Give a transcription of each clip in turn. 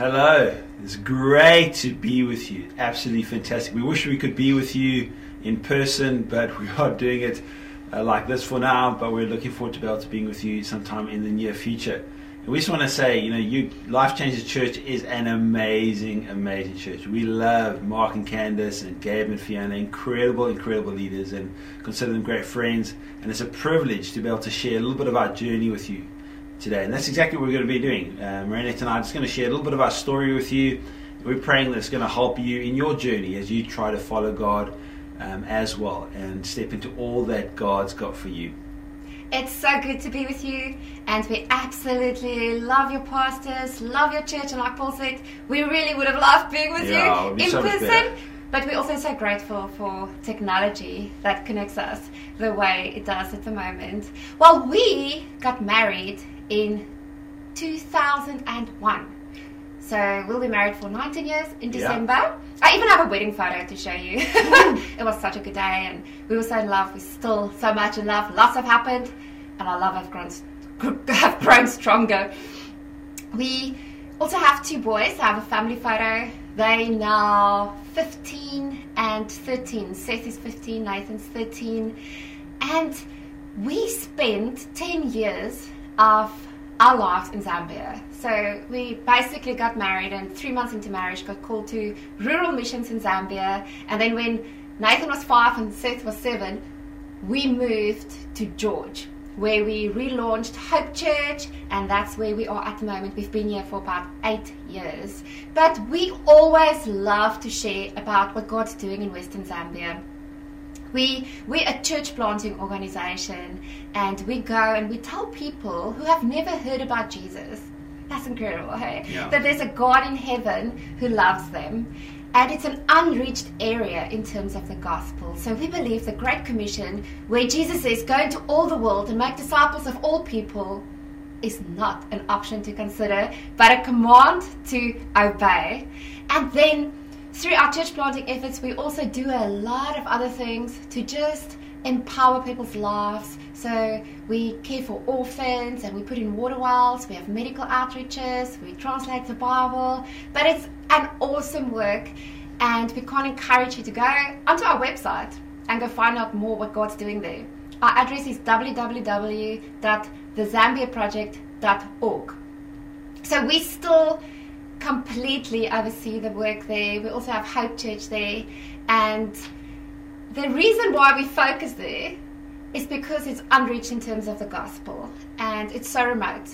Hello. It's great to be with you. Absolutely fantastic. We wish we could be with you in person, but we are doing it uh, like this for now. But we're looking forward to be able to being with you sometime in the near future. And we just want to say, you know, you Life Changes Church is an amazing, amazing church. We love Mark and Candace and Gabe and Fiona, incredible, incredible leaders, and consider them great friends. And it's a privilege to be able to share a little bit of our journey with you today. And that's exactly what we're going to be doing. Uh, Marinette and I are just going to share a little bit of our story with you. We're praying that it's going to help you in your journey as you try to follow God um, as well and step into all that God's got for you. It's so good to be with you, and we absolutely love your pastors, love your church, and like Paul said, we really would have loved being with Yeah, you in so person. But we're also so grateful for technology that connects us the way it does at the moment. Well, we got married in 2001. So we'll be married for 19 years in Yeah. December. I even have a wedding photo to show you. it was such a good day, and we were so in love. We're still so much in love. Lots have happened, and our love have grown, have grown stronger. We also have two boys. I have a family photo. They now 15 and 13. Seth is 15, Nathan's 13. And we spent 10 years of our lives in Zambia. So we basically got married and three months into marriage got called to rural missions in Zambia. And then when Nathan was five and Seth was seven, we moved to George, where we relaunched Hope Church, and that's where we are at the moment. We've been here for about eight years. But we always love to share about what God's doing in Western Zambia. We we're a church planting organization, and we go and we tell people who have never heard about Jesus. That's incredible, hey? Yeah. That there's a God in heaven who loves them. And it's an unreached area in terms of the gospel. So we believe the Great Commission, where Jesus says, Go into all the world and make disciples of all people, is not an option to consider, but a command to obey. And then through our church planting efforts, we also do a lot of other things to just empower people's lives. So we care for orphans and we put in water wells, we have medical outreaches, we translate the Bible. But it's an awesome work, and we can't encourage you to go onto our website and go find out more what God's doing there. Our address is www.thezambiaproject.org. So we still completely oversee the work there. We also have Hope Church there. And the reason why we focus there is because it's unreached in terms of the gospel and it's so remote.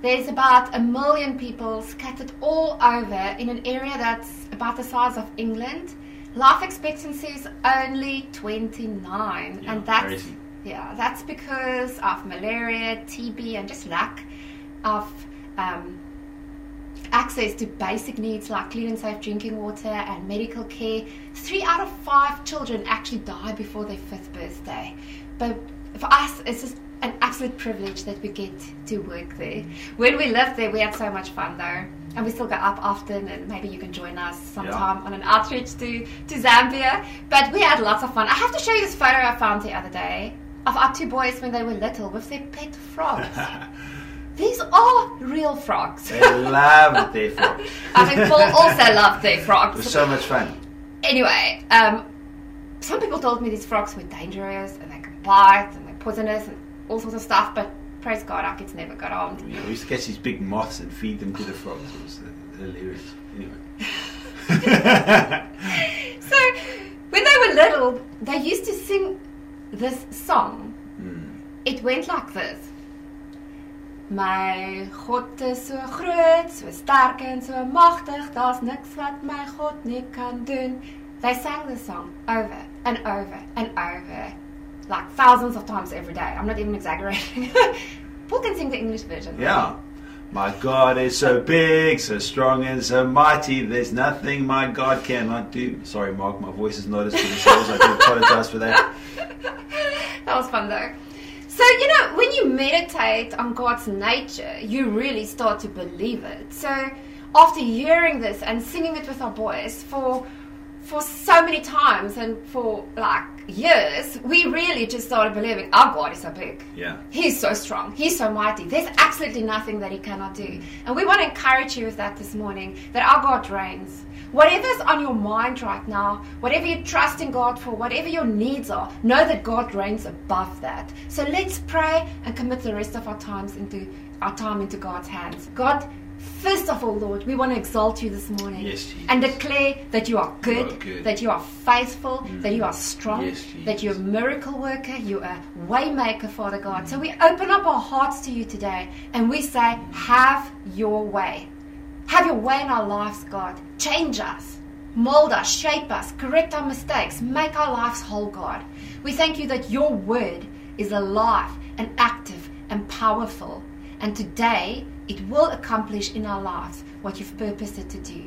There's about a million people scattered all over in an area that's about the size of England. Life expectancy is only 29, Yeah, and that's crazy. yeah, that's because of malaria, TB, and just lack of um, access to basic needs like clean and safe drinking water and medical care. Three out of five children actually die before their fifth birthday. But for us, it's just an absolute privilege that we get to work there. When we lived there, we had so much fun though. And we still go up often, and maybe you can join us sometime on an outreach to, to Zambia. But we had lots of fun. I have to show you this photo I found the other day of our two boys when they were little with their pet frogs. These are real frogs. They love there for. I think Paul also loved their frogs. It was so much fun. Anyway, um, some people told me these frogs were dangerous and they could bite and they're poisonous and all sorts of stuff, but praise God, our kids never got harmed. Know, we used to catch these big moths and feed them to the frogs. It was uh, hilarious. Anyway. So, when they were little, they used to sing this song. It went like this. My God is so groot, so sterk en so machtig, daar's niks wat my God nie kan doen. They sang this song over and over and over, like thousands of times every day. I'm not even exaggerating. Paul can sing the English version. Yeah. My God is so big, so strong, and so mighty. There's nothing my God cannot do. Sorry, Mark, my voice is not as good as yours. I do apologize for that. that was fun though. So, you know, when you meditate on God's nature, you really start to believe it. So, after hearing this and singing it with our boys for for so many times and for like years, we really just started believing our God is so big. Yeah. He's so strong. He's so mighty. There's absolutely nothing that he cannot do. And we want to encourage you with that this morning that our God reigns. Whatever's on your mind right now, whatever you trust in God for, whatever your needs are, know that God reigns above that. So let's pray and commit the rest of our times into our time into God's hands. God, first of all, Lord, we want to exalt you this morning Yes, and declare that you are good, are good. that you are faithful, that you are strong, Yes, that you're a miracle worker, you're a waymaker, Father God. So we open up our hearts to you today and we say, have your way. Have your way in our lives, God. Change us, mold us, shape us, correct our mistakes, make our lives whole, God. We thank you that your word is alive and active and powerful. And today it will accomplish in our lives what you've purposed it to do.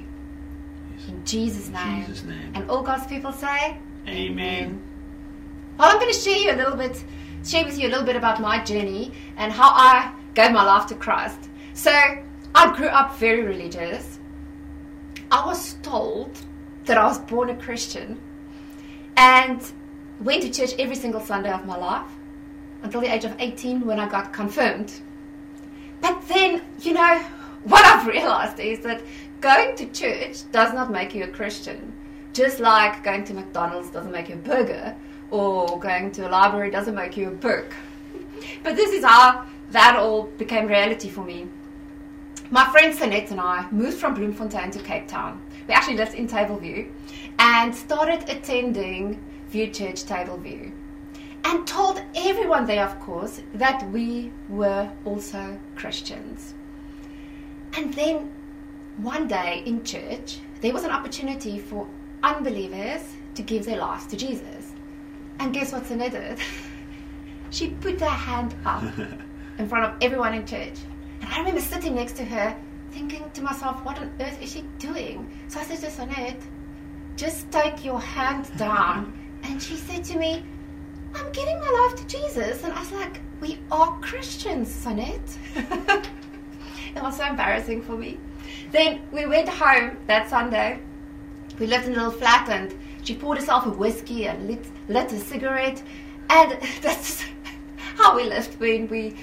In Jesus' name. Jesus' name. And all God's people say, Amen. well, I'm going to share you a little bit, share with you a little bit about my journey and how I gave my life to Christ. So, I grew up very religious. I was told that I was born a Christian and went to church every single Sunday of my life until the age of 18 when I got confirmed. But then, you know, what I've realized is that going to church does not make you a Christian. Just like going to McDonald's doesn't make you a burger, or going to a library doesn't make you a book. But this is how that all became reality for me. My friend Sanette and I moved from Bloemfontein to Cape Town. We actually lived in Tableview and started attending View Church Tableview and told everyone there, of course, that we were also Christians. And then one day in church, there was an opportunity for unbelievers to give their lives to Jesus. And guess what Sanette did? she put her hand up in front of everyone in church. And I remember sitting next to her thinking to myself, what on earth is she doing? So I said to Sanette, just take your hand down. And she said to me, I'm giving my life to Jesus. And I was like, we are Christians, Sonette. it was so embarrassing for me. Then we went home that Sunday. We lived in a little flat and she poured herself a whiskey and lit, lit a cigarette. And that's how we lived when we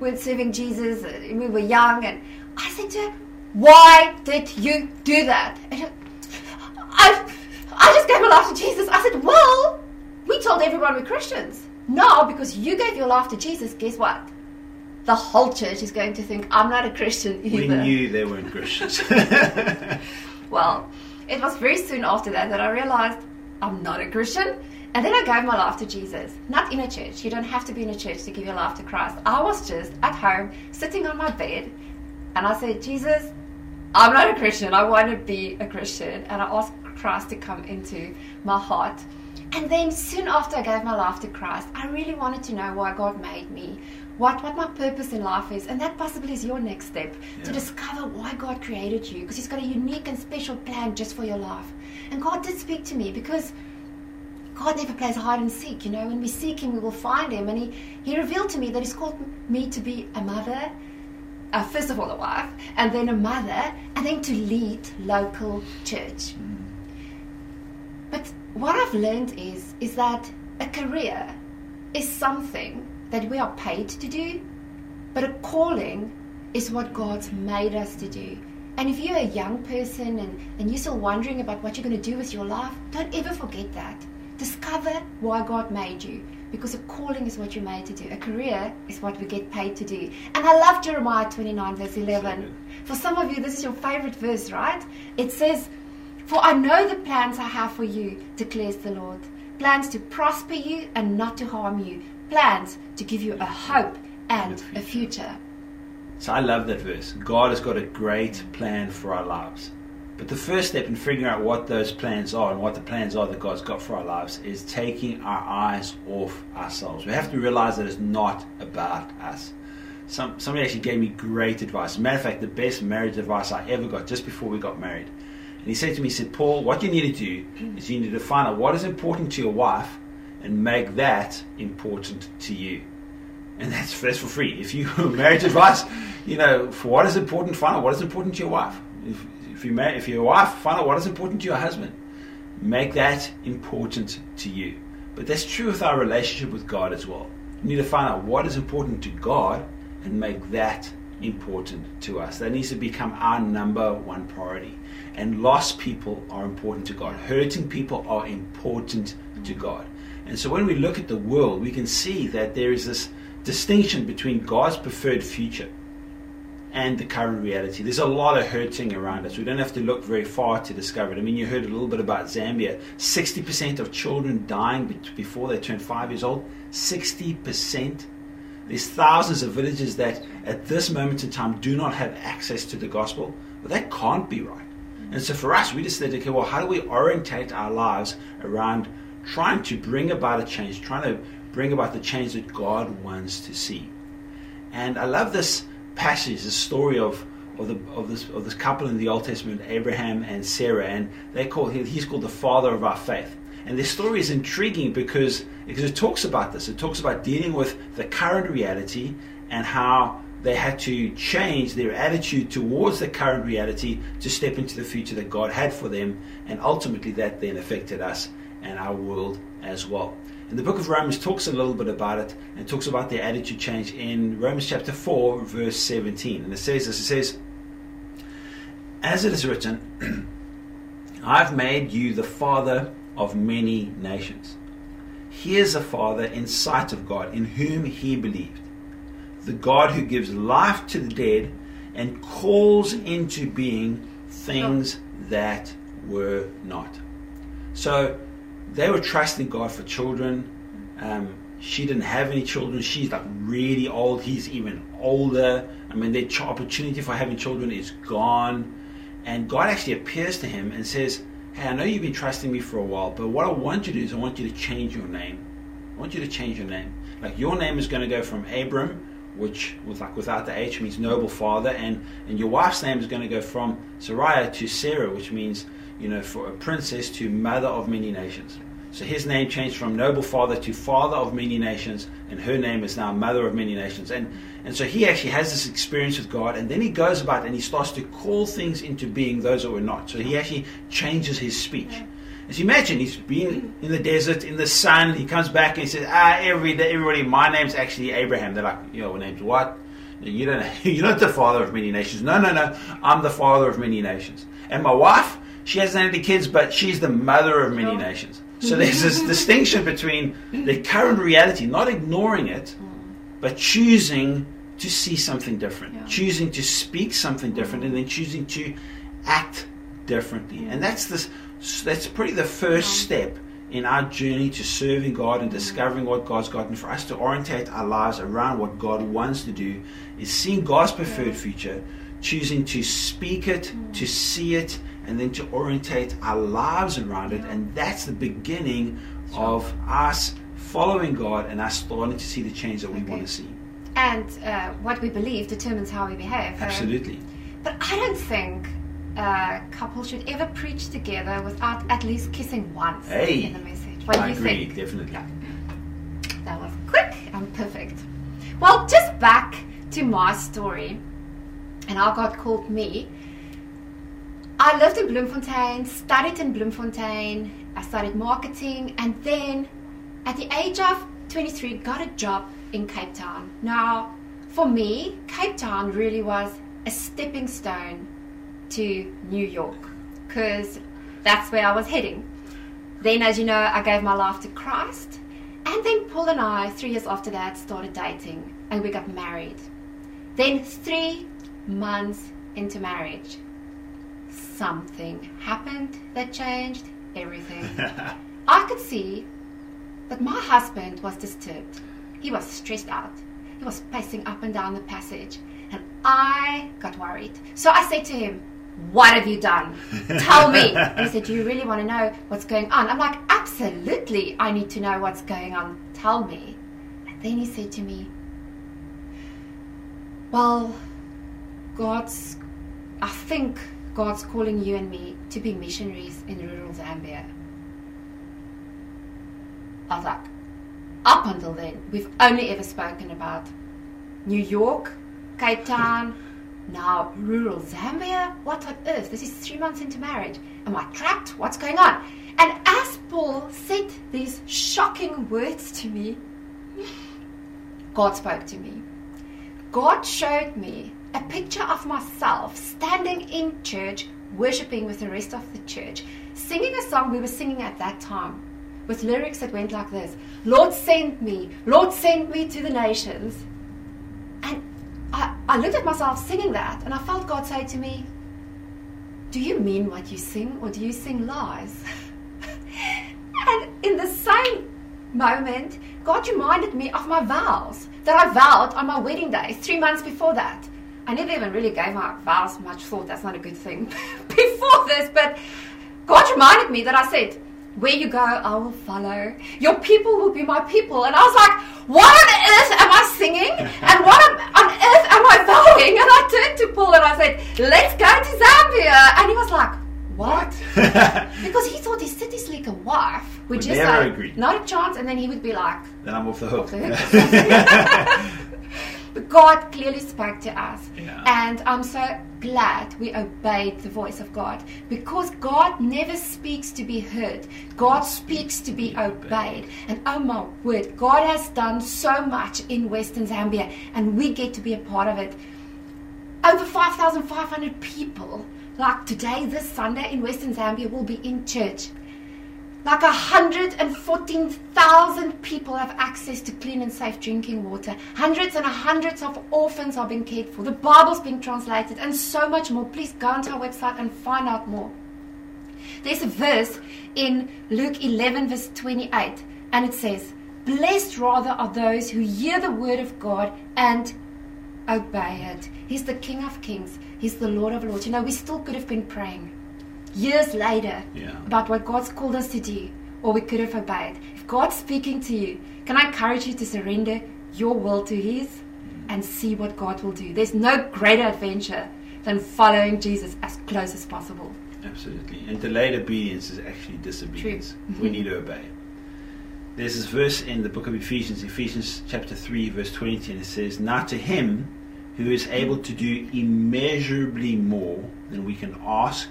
were serving Jesus uh, and we were young. And I said to her, why did you do that? And I, I just gave my life to Jesus. I said, well, we told everyone we're Christians. Now, because you gave your life to Jesus, guess what? The whole church is going to think I'm not a Christian either. We knew they weren't Christians. Well, it was very soon after that that I realized I'm not a Christian. And then I gave my life to Jesus. Not in a church. You don't have to be in a church to give your life to Christ. I was just at home, sitting on my bed, and I said, Jesus, I'm not a Christian. I want to be a Christian. And I asked Christ to come into my heart. And then soon after I gave my life to Christ, I really wanted to know why God made me, what, what my purpose in life is. And that possibly is your next step to discover why God created you because He's got a unique and special plan just for your life. And God did speak to me because God never plays hide and seek. You know, when we seek Him, we will find Him. And He, he revealed to me that He's called me to be a mother, uh, first of all, a wife, and then a mother, and then to lead local church. But what I've learned is is that a career is something that we are paid to do, but a calling is what God's made us to do. And if you're a young person and, and you're still wondering about what you're going to do with your life, don't ever forget that. Discover why God made you. Because a calling is what you're made to do. A career is what we get paid to do. And I love Jeremiah 29, verse 11. For some of you, this is your favorite verse, right? It says, For I know the plans I have for you, declares the Lord. Plans to prosper you and not to harm you. Plans to give you a hope and a future. So I love that verse. God has got a great plan for our lives. But the first step in figuring out what those plans are and what the plans are that God's got for our lives is taking our eyes off ourselves. We have to realize that it's not about us. Some, somebody actually gave me great advice. As a matter of fact, the best marriage advice I ever got just before we got married. And he said to me, he said, Paul, what you need to do is you need to find out what is important to your wife and make that important to you and that's that's for free. If you marriage advice, you know, for what is important, find out what is important to your wife. If if you marry, if you're a wife, find out what is important to your husband, make that important to you. But that's true with our relationship with God as well. You need to find out what is important to God and make that important to us. That needs to become our number one priority. And lost people are important to God. Hurting people are important to mm. God. And so when we look at the world, we can see that there is this distinction between God's preferred future and the current reality. There's a lot of hurting around us. We don't have to look very far to discover it. I mean, you heard a little bit about Zambia. 60% of children dying before they turn five years old. 60%. There's thousands of villages that at this moment in time do not have access to the gospel. But that can't be right. And so for us, we just said, okay, well, how do we orientate our lives around trying to bring about a change, trying to bring about the change that God wants to see? And I love this passage, the story of of, the, of this of this couple in the Old Testament, Abraham and Sarah, and they call he's called the father of our faith. And this story is intriguing because because it talks about this. It talks about dealing with the current reality and how they had to change their attitude towards the current reality to step into the future that God had for them, and ultimately that then affected us and our world as well. And the book of Romans talks a little bit about it and talks about their attitude change in Romans chapter 4, verse 17. And it says this it says, As it is written, I've made you the father of many nations. He is a father in sight of God, in whom he believed. The God who gives life to the dead and calls into being things that were not. So they were trusting God for children. Um, she didn't have any children. She's like really old. He's even older. I mean, the opportunity for having children is gone. And God actually appears to him and says, Hey, I know you've been trusting me for a while, but what I want you to do is I want you to change your name. I want you to change your name. Like your name is going to go from Abram, which with like without the H means noble father, and and your wife's name is going to go from Sarai to Sarah, which means you know, for a princess to mother of many nations. So his name changed from noble father to father of many nations, and her name is now mother of many nations. And, and so he actually has this experience with God, and then he goes about and he starts to call things into being, those that were not. So he actually changes his speech. As you imagine, he's been in the desert, in the sun, he comes back and he says, Ah, every day, everybody, my name's actually Abraham. They're like, "You know, Your name's what? You don't, you're not the father of many nations. No, no, no. I'm the father of many nations. And my wife, she hasn't had any kids, but she's the mother of many oh. nations. So there's this distinction between the current reality, not ignoring it, mm. but choosing to see something different, yeah. choosing to speak something different, and then choosing to act differently. And that's this. That's pretty the first step in our journey to serving God and discovering what God's got. And for us to orientate our lives around what God wants to do is seeing God's preferred future, choosing to speak it, to see it, and then to orientate our lives around it. And that's the beginning of us following God and us starting to see the change that we okay. want to see. And uh, what we believe determines how we behave. Absolutely. but I don't think a couple should ever preach together without at least kissing once hey, in the message. What I do you agree, think? definitely. Yeah. That was quick and perfect. Well, just back to my story and how God called me. I lived in Bloemfontein, studied in Bloemfontein, I studied marketing, and then at the age of 23, got a job in Cape Town. Now, for me, Cape Town really was a stepping stone to New York because that's where I was heading. Then, as you know, I gave my life to Christ, and then Paul and I, three years after that, started dating and we got married. Then, three months into marriage, something happened that changed everything. I could see that my husband was disturbed. He was stressed out. He was pacing up and down the passage. And I got worried. So I said to him, What have you done? Tell me. And he said, Do you really want to know what's going on? I'm like, Absolutely. I need to know what's going on. Tell me. And then he said to me, Well, God's, I think God's calling you and me to be missionaries in rural Zambia. I was like, up until then, we've only ever spoken about New York, Cape Town, Now, rural Zambia? What on earth? This is three months into marriage. Am I trapped? What's going on? And as Paul said these shocking words to me, God spoke to me. God showed me a picture of myself standing in church, worshiping with the rest of the church, singing a song we were singing at that time with lyrics that went like this Lord, send me, Lord, send me to the nations. I, looked at myself singing that, and I felt God say to me, Do you mean what you sing, or do you sing lies? and in the same moment, God reminded me of my vows that I vowed on my wedding day, three months before that. I never even really gave my vows much thought. That's not a good thing before this, but God reminded me that I said, Where you go, I will follow. Your people will be my people. And I was like, What on earth singing? And what on earth am I vowing? And I turned to Paul and I said, Let's go to Zambia. And he was like, What? because he thought his city slicker wife would, Would just never say, agree. Not a chance. And then he would be like, then I'm off the hook. off the hook. But God clearly spoke to us. Yeah. And I'm so glad we obeyed the voice of God because God never speaks to be heard. God speaks to be obeyed. And oh my word, God has done so much in Western Zambia and we get to be a part of it. Over 5,500 people, like today, this Sunday in Western Zambia, will be in church. Like 114,000 people have access to clean and safe drinking water. Hundreds and hundreds of orphans are being cared for. The Bible's being translated, and so much more. Please go onto our website and find out more. There's a verse in Luke 11, verse 28, and it says, Blessed rather are those who hear the word of God and obey it. He's the King of Kings, He's the Lord of Lords. You know, we still could have been praying years later Yeah. about what God's called us to do, or we could have obeyed. If God's speaking to you, can I encourage you to surrender your will to His and see what God will do? There's no greater adventure than following Jesus as close as possible. Absolutely. And delayed obedience is actually disobedience. True. We need to obey. There's this verse in the book of Ephesians, Ephesians chapter 3, verse 20, and it says, Now to him who is able to do immeasurably more than we can ask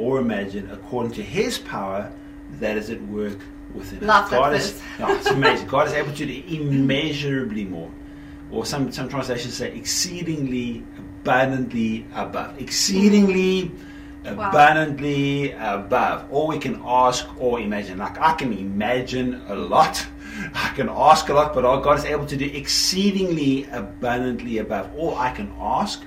or imagine, according to his power that is at work within us. God is, no, it's amazing. God is able to do immeasurably more. Or some, some translations say exceedingly abundantly above. Exceedingly Wow. abundantly above all we can ask or imagine. Like I can imagine a lot, I can ask a lot, but our God is able to do exceedingly abundantly above all I can ask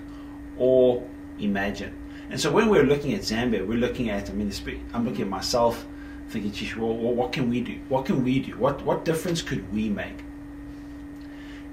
or imagine. And so when we're looking at Zambia, we're looking at. I mean, I'm looking at myself, thinking, "Geez, well, what can we do? What can we do? What what difference could we make?"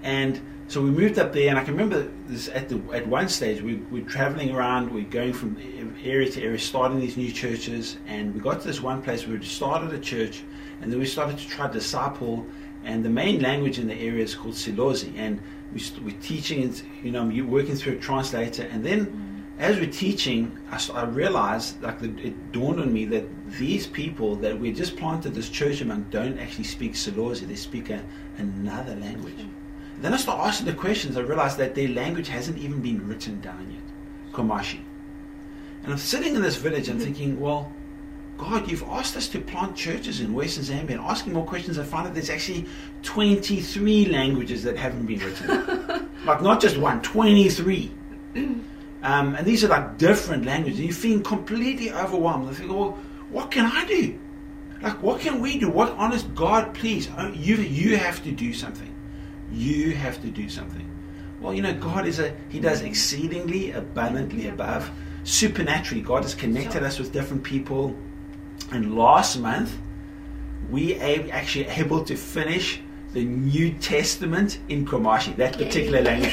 And so we moved up there, and I can remember this at the at one stage we we're traveling around, we're going from area to area, starting these new churches, and we got to this one place where we started a church, and then we started to try to disciple, and the main language in the area is called Silozi, and we, we're teaching, you know, you're working through a translator, and then. Mm. As we're teaching, I realized, like, the, it dawned on me that these people that we just planted this church among don't actually speak Silozi; they speak a, another language. Then I start asking the questions. I realize that their language hasn't even been written down yet, Komashi. And I'm sitting in this village and thinking, well, God, you've asked us to plant churches in Western Zambia, and asking more questions, I find that there's actually 23 languages that haven't been written. like not just one, 23. Um, and these are like different languages. And you feel completely overwhelmed. I think, well, what can I do? Like, what can we do? What honest God, please, uh, you you have to do something. You have to do something. Well, you know, God is a He does exceedingly abundantly above, supernaturally. God has connected us with different people. And last month, we actually able to finish the New Testament in Komashi, that particular language.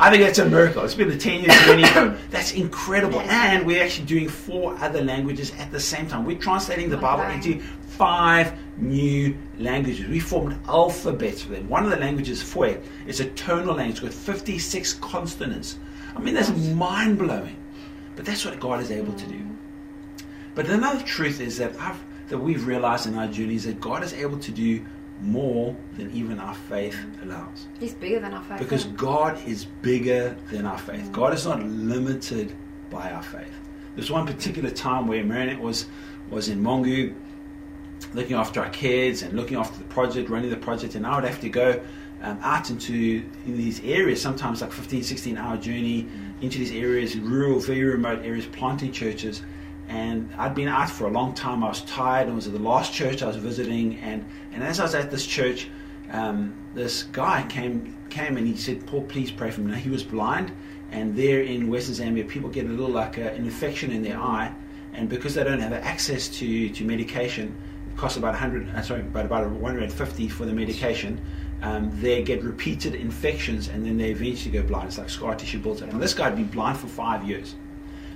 I think that's a miracle. It's been a 10 year journey. That's incredible. And we're actually doing four other languages at the same time. We're translating the Bible into five new languages. We formed alphabets for them. One of the languages, Fwe, is a tonal language with 56 consonants. I mean, that's mind blowing. But that's what God is able to do. But another truth is that I've, that we've realized in our journey is that God is able to do more than even our faith allows. He's bigger than our faith. Because God is bigger than our faith. God is not limited by our faith. There's one particular time where Marinette was was in Mongu looking after our kids and looking after the project, running the project, and I would have to go um, out into in these areas, sometimes like 15, 16 hour journey into these areas, rural, very remote areas, planting churches. And I'd been out for a long time. I was tired. and was at the last church I was visiting, and, and as I was at this church, um, this guy came came and he said, "Paul, please pray for me." Now he was blind, and there in Western Zambia, people get a little like a, an infection in their eye, and because they don't have access to, to medication, it costs about 100, uh, sorry, about about 150 for the medication. Um, they get repeated infections, and then they eventually go blind. It's like scar tissue builds up. And this guy had been blind for five years.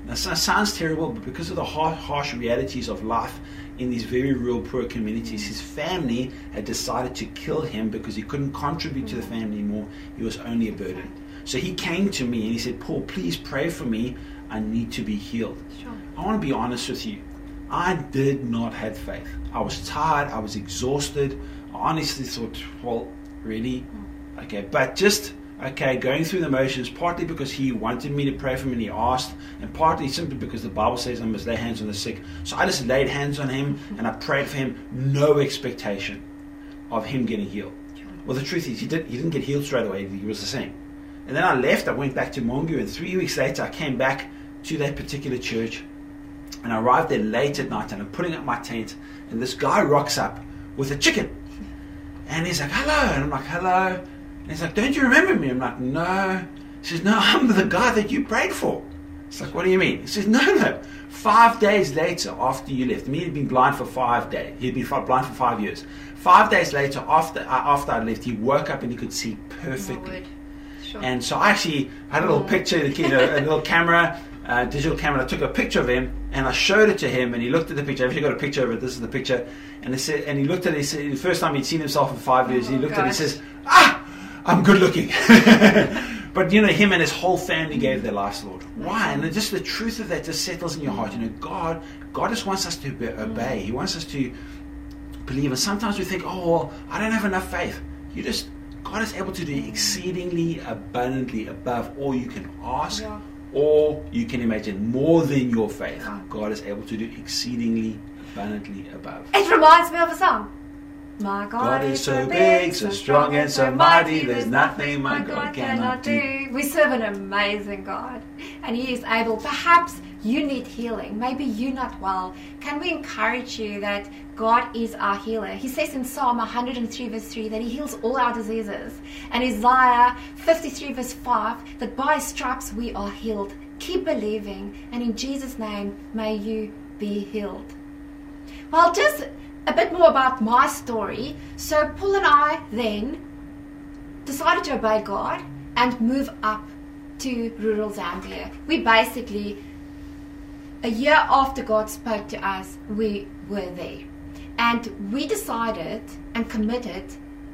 Now, it sounds terrible, but because of the harsh, harsh realities of life in these very rural, poor communities, his family had decided to kill him because he couldn't contribute to the family anymore. He was only a burden. So he came to me and he said, Paul, please pray for me. I need to be healed. Sure. I want to be honest with you. I did not have faith. I was tired. I was exhausted. I honestly thought, well, really? Mm. Okay, but just okay, going through the motions, partly because he wanted me to pray for him and he asked, and partly simply because the Bible says I must lay hands on the sick. So I just laid hands on him and I prayed for him, no expectation of him getting healed. Well, the truth is, he, did, he didn't get healed straight away, he was the same. And then I left, I went back to Mongu, and three weeks later I came back to that particular church. And I arrived there late at night and I'm putting up my tent, and this guy rocks up with a chicken. And he's like, hello. And I'm like, hello. He's like, don't you remember me? I'm like, no. He says, no, I'm the guy that you prayed for. It's like, what do you mean? He says, no, no. Five days later, after you left, me he'd been blind for five days. He'd been blind for five years. Five days later, after uh, after I left, he woke up and he could see perfectly. Sure. And so I actually had a little picture, you know, a little camera, uh, digital camera. I took a picture of him and I showed it to him, and he looked at the picture. I've actually got a picture of it. This is the picture. And he said, and he looked at it. He said, the first time he'd seen himself in five years, he Oh, looked at it. He says, "Ah, I'm good looking." but you know, him and his whole family gave their lives, to Lord. Why? And just the truth of that just settles in your heart. You know, God, God just wants us to be, obey. He wants us to believe. And sometimes we think, oh, well, I don't have enough faith. You just, God is able to do exceedingly abundantly above all you can ask Yeah. or you can imagine. More than your faith. God is able to do exceedingly abundantly above. It reminds me of a song. My God, God is so big, so strong, and so mighty, there's nothing my God cannot do. We serve an amazing God, and He is able. Perhaps you need healing. Maybe you're not well. Can we encourage you that God is our healer? He says in Psalm 103, verse 3, that He heals all our diseases, and Isaiah 53, verse 5, that by stripes we are healed. Keep believing, and in Jesus' name, may you be healed. Well, just a bit more about my story. So, Paul and I then decided to obey God and move up to rural Zambia. We basically, a year after God spoke to us, we were there. And we decided and committed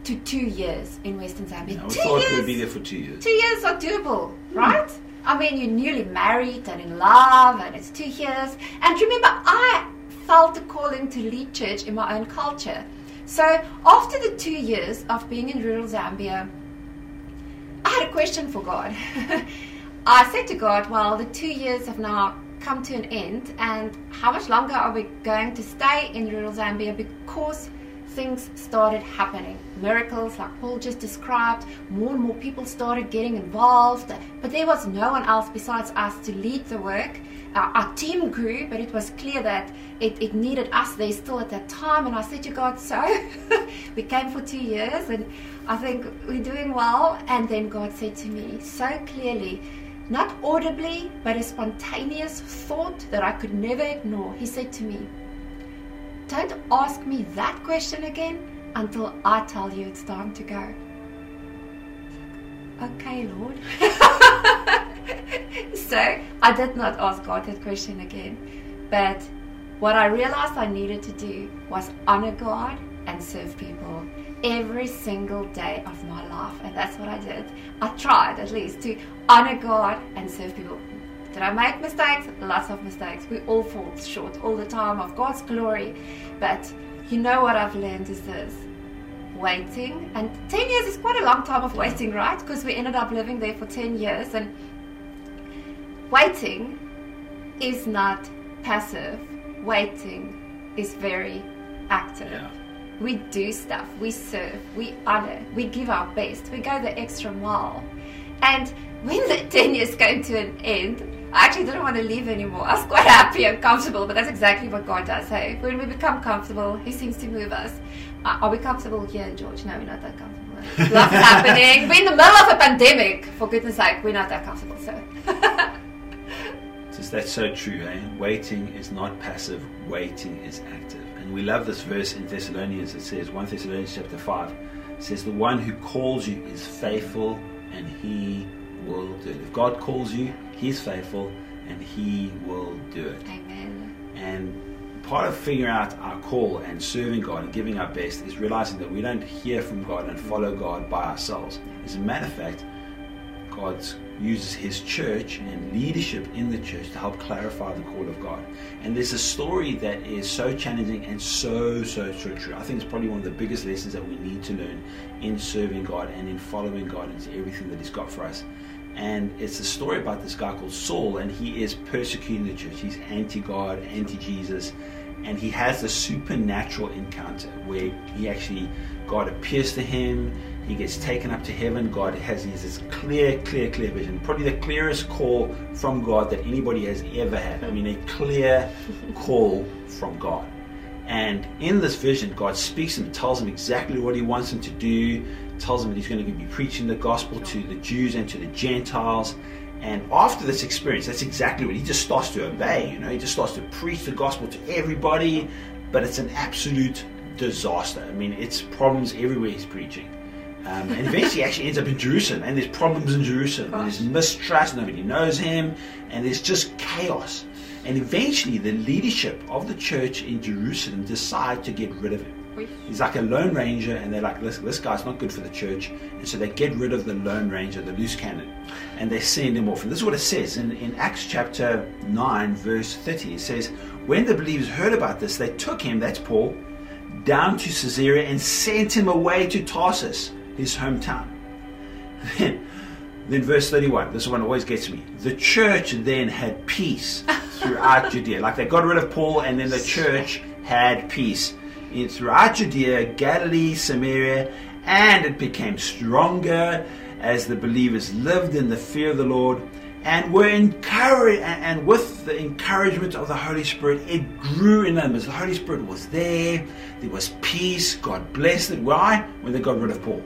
to two years in Western Zambia. I two thought years we'd be there for two years. two years are doable, hmm. right? I mean, you're newly married and in love, and it's two years. And remember, I felt a calling to lead church in my own culture. So after the two years of being in rural Zambia, I had a question for God. I said to God, Well, the two years have now come to an end, and how much longer are we going to stay in rural Zambia because things started happening? Miracles, like Paul just described, more and more people started getting involved, but there was no one else besides us to lead the work. Our, team grew, but it was clear that it, it needed us there still at that time. And I said to God, So we came for two years, and I think we're doing well. And then God said to me so clearly, not audibly, but a spontaneous thought that I could never ignore. He said to me, Don't ask me that question again until I tell you it's time to go. Okay, Lord. so I did not ask God that question again. But what I realized I needed to do was honor God and serve people every single day of my life. And that's what I did. I tried at least to honor God and serve people. Did I make mistakes? Lots of mistakes. We all fall short all the time of God's glory. But you know what I've learned is this waiting. And 10 years is quite a long time of waiting, right? Because we ended up living there for 10 years. And waiting is not passive, waiting is very active. Yeah. We do stuff, we serve, we honor, we give our best, we go the extra mile. And when the 10 years came to an end, I actually didn't want to leave anymore. I was quite happy and comfortable, but that's exactly what God does. Hey, when we become comfortable, He seems to move us. Uh, are we comfortable here, George? No, we're not that comfortable. Lots happening. We're in the middle of a pandemic. For goodness sake, we're not that comfortable. So, That's so true, eh? Waiting is not passive, waiting is active. And we love this verse in Thessalonians. It says, 1 Thessalonians chapter 5, it says, The one who calls you is faithful and he will do it. If God calls you, he's faithful and he will do it. amen. And part of figuring out our call and serving God and giving our best is realizing that we don't hear from God and follow God by ourselves. As a matter of fact, God uses his church and leadership in the church to help clarify the call of God. And there's a story that is so challenging and so, so, so true. I think it's probably one of the biggest lessons that we need to learn in serving God and in following God into everything that he's got for us. And it's a story about this guy called Saul, and he is persecuting the church. He's anti God, anti Jesus, and he has a supernatural encounter where he actually, God appears to him, he gets taken up to heaven. God has has this clear, clear, clear vision. Probably the clearest call from God that anybody has ever had. I mean, a clear call from God. And in this vision, God speaks to him, tells him exactly what he wants him to do, tells him that he's going to be preaching the gospel to the Jews and to the Gentiles. And after this experience, that's exactly what he just starts to obey. You know, he just starts to preach the gospel to everybody, but it's an absolute disaster. I mean, it's problems everywhere he's preaching. Um, and eventually, he actually ends up in Jerusalem, and there's problems in Jerusalem, and there's mistrust, nobody knows him, and there's just chaos. And eventually, the leadership of the church in Jerusalem decide to get rid of him. He's like a lone ranger, and they're like, listen, this guy's not good for the church. And so they get rid of the lone ranger, the loose cannon, and they send him off. And this is what it says in, in Acts chapter 9, verse 30. It says, When the believers heard about this, they took him, that's Paul, down to Caesarea and sent him away to Tarsus, his hometown. Then, verse 31, this one always gets me. The church then had peace throughout Judea. Like they got rid of Paul, and then the church had peace in throughout Judea, Galilee, Samaria, and it became stronger as the believers lived in the fear of the Lord and were encouraged. And with the encouragement of the Holy Spirit, it grew in numbers. The Holy Spirit was there. There was peace. God blessed it. Why? When they got rid of Paul.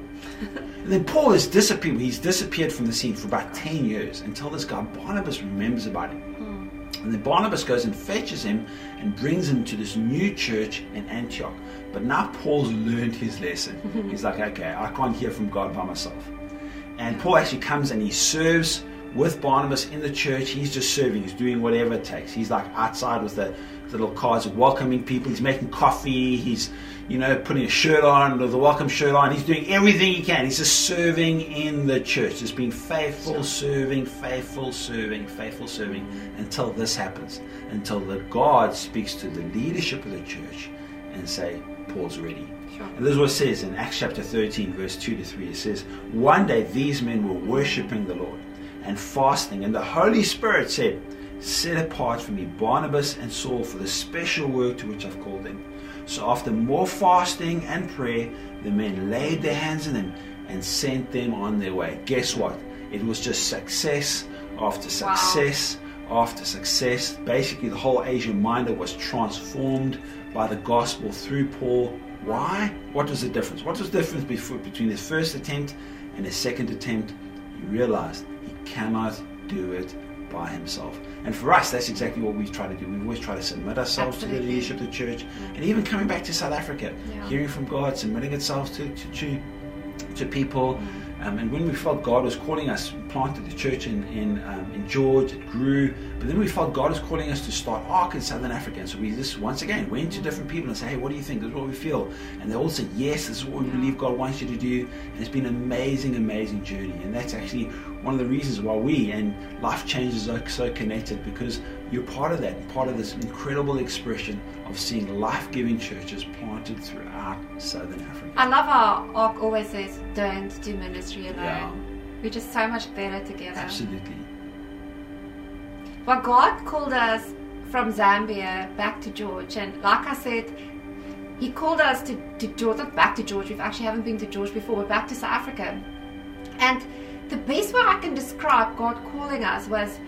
And then Paul has disappeared. He's disappeared from the scene for about 10 years until this guy Barnabas remembers about him. Hmm. And then Barnabas goes and fetches him and brings him to this new church in Antioch. But now Paul's learned his lesson. He's like, okay, I can't hear from God by myself. And Paul actually comes and he serves with Barnabas in the church. He's just serving, he's doing whatever it takes. He's like outside with the little cards welcoming people, he's making coffee, he's you know, putting a shirt on, the welcome shirt on. He's doing everything he can. He's just serving in the church, just being faithful, serving, faithful, serving, faithful, serving until this happens. Until the God speaks to the leadership of the church and say, Paul's ready. Sure. And this is what it says in Acts chapter 13, verse 2 to 3. It says, One day these men were worshipping the Lord and fasting, and the Holy Spirit said, Set apart for me Barnabas and Saul for the special work to which I've called them. So after more fasting and prayer, the men laid their hands on them and sent them on their way. Guess what? It was just success after Wow. success after success. Basically, the whole Asian Minor was transformed by the gospel through Paul. Why? What was the difference? What was the difference before, between his first attempt and his second attempt? He realized he cannot do it by himself. And for us, that's exactly what we try to do. We always try to submit ourselves to the leadership of the church. And even coming back to South Africa, Yeah. hearing from God, submitting itself to, to, to, to people. Mm. Um, and when we felt God was calling us, planted the church in in, um, in George, it grew. But then we felt God was calling us to start Ark in Southern Africa. And so we just once again went to different people and said, "Hey, what do you think? This is what we feel." And they all said, "Yes, this is what we believe God wants you to do." And it's been an amazing, amazing journey. And that's actually one of the reasons why we and Life Changes are so connected because you're part of that, part of this incredible expression of seeing life-giving churches planted throughout Southern Africa. I love how Ark always says, "Don't do ministry alone. Yeah. We're just so much better together." Absolutely. Well, God called us from Zambia back to George, and like I said, He called us to, to George, not back to George. We've actually haven't been to George before. We're back to South Africa, and the best way I can describe God calling us was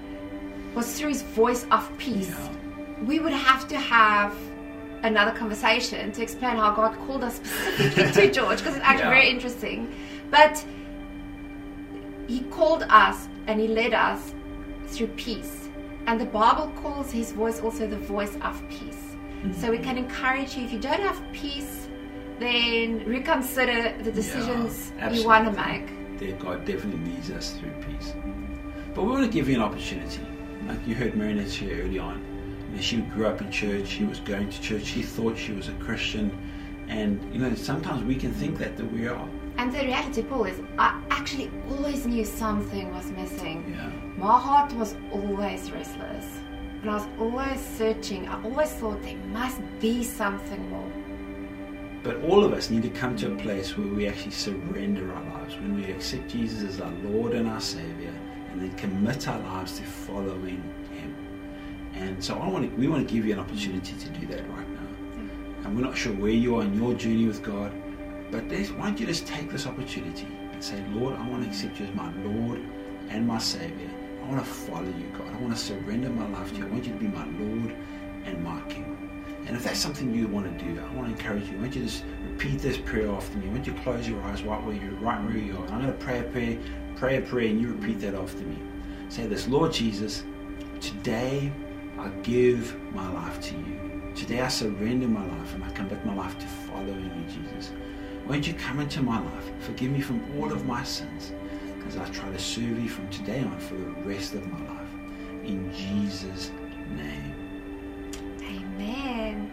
was through His voice of peace. Yeah. We would have to have another conversation to explain how God called us specifically to George because it's actually Yeah. very interesting, but. He called us and he led us through peace. And the Bible calls his voice also the voice of peace. Mm-hmm. So we can encourage you if you don't have peace, then reconsider the decisions you want to make. That God definitely leads us through peace. But we want to give you an opportunity. Like you heard Marinette share early on. You know, she grew up in church, she was going to church, she thought she was a Christian. And you know, sometimes we can think that that we are. And the reality, Paul, is I actually always knew something was missing. Yeah. My heart was always restless. And I was always searching. I always thought there must be something more. But all of us need to come to a place where we actually surrender our lives, when we accept Jesus as our Lord and our Savior, and then commit our lives to following Him. And so I want to, we want to give you an opportunity to do that right now. And we're not sure where you are in your journey with God, but why don't you just take this opportunity and say, Lord, I want to accept you as my Lord and my Savior. I want to follow you, God. I want to surrender my life to you. I want you to be my Lord and my King. And if that's something you want to do, I want to encourage you. I want you to just repeat this prayer after me. I want you to close your eyes right where you're, right where you are. And I'm going to pray a prayer, pray a prayer, and you repeat that after me. Say this, Lord Jesus, today I give my life to you. Today I surrender my life and I commit my life to following you, Jesus. Won't you come into my life? Forgive me from all of my sins as I try to serve you from today on for the rest of my life. In Jesus' name. Amen.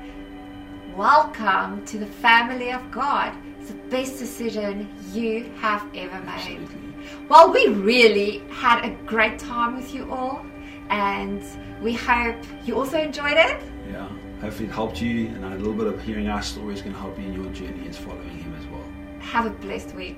Welcome to the family of God. It's the best decision you have ever made. Absolutely. Well, we really had a great time with you all, and we hope you also enjoyed it. Yeah. Hopefully it helped you and a little bit of hearing our story is going to help you in your journey as following him as well. Have a blessed week.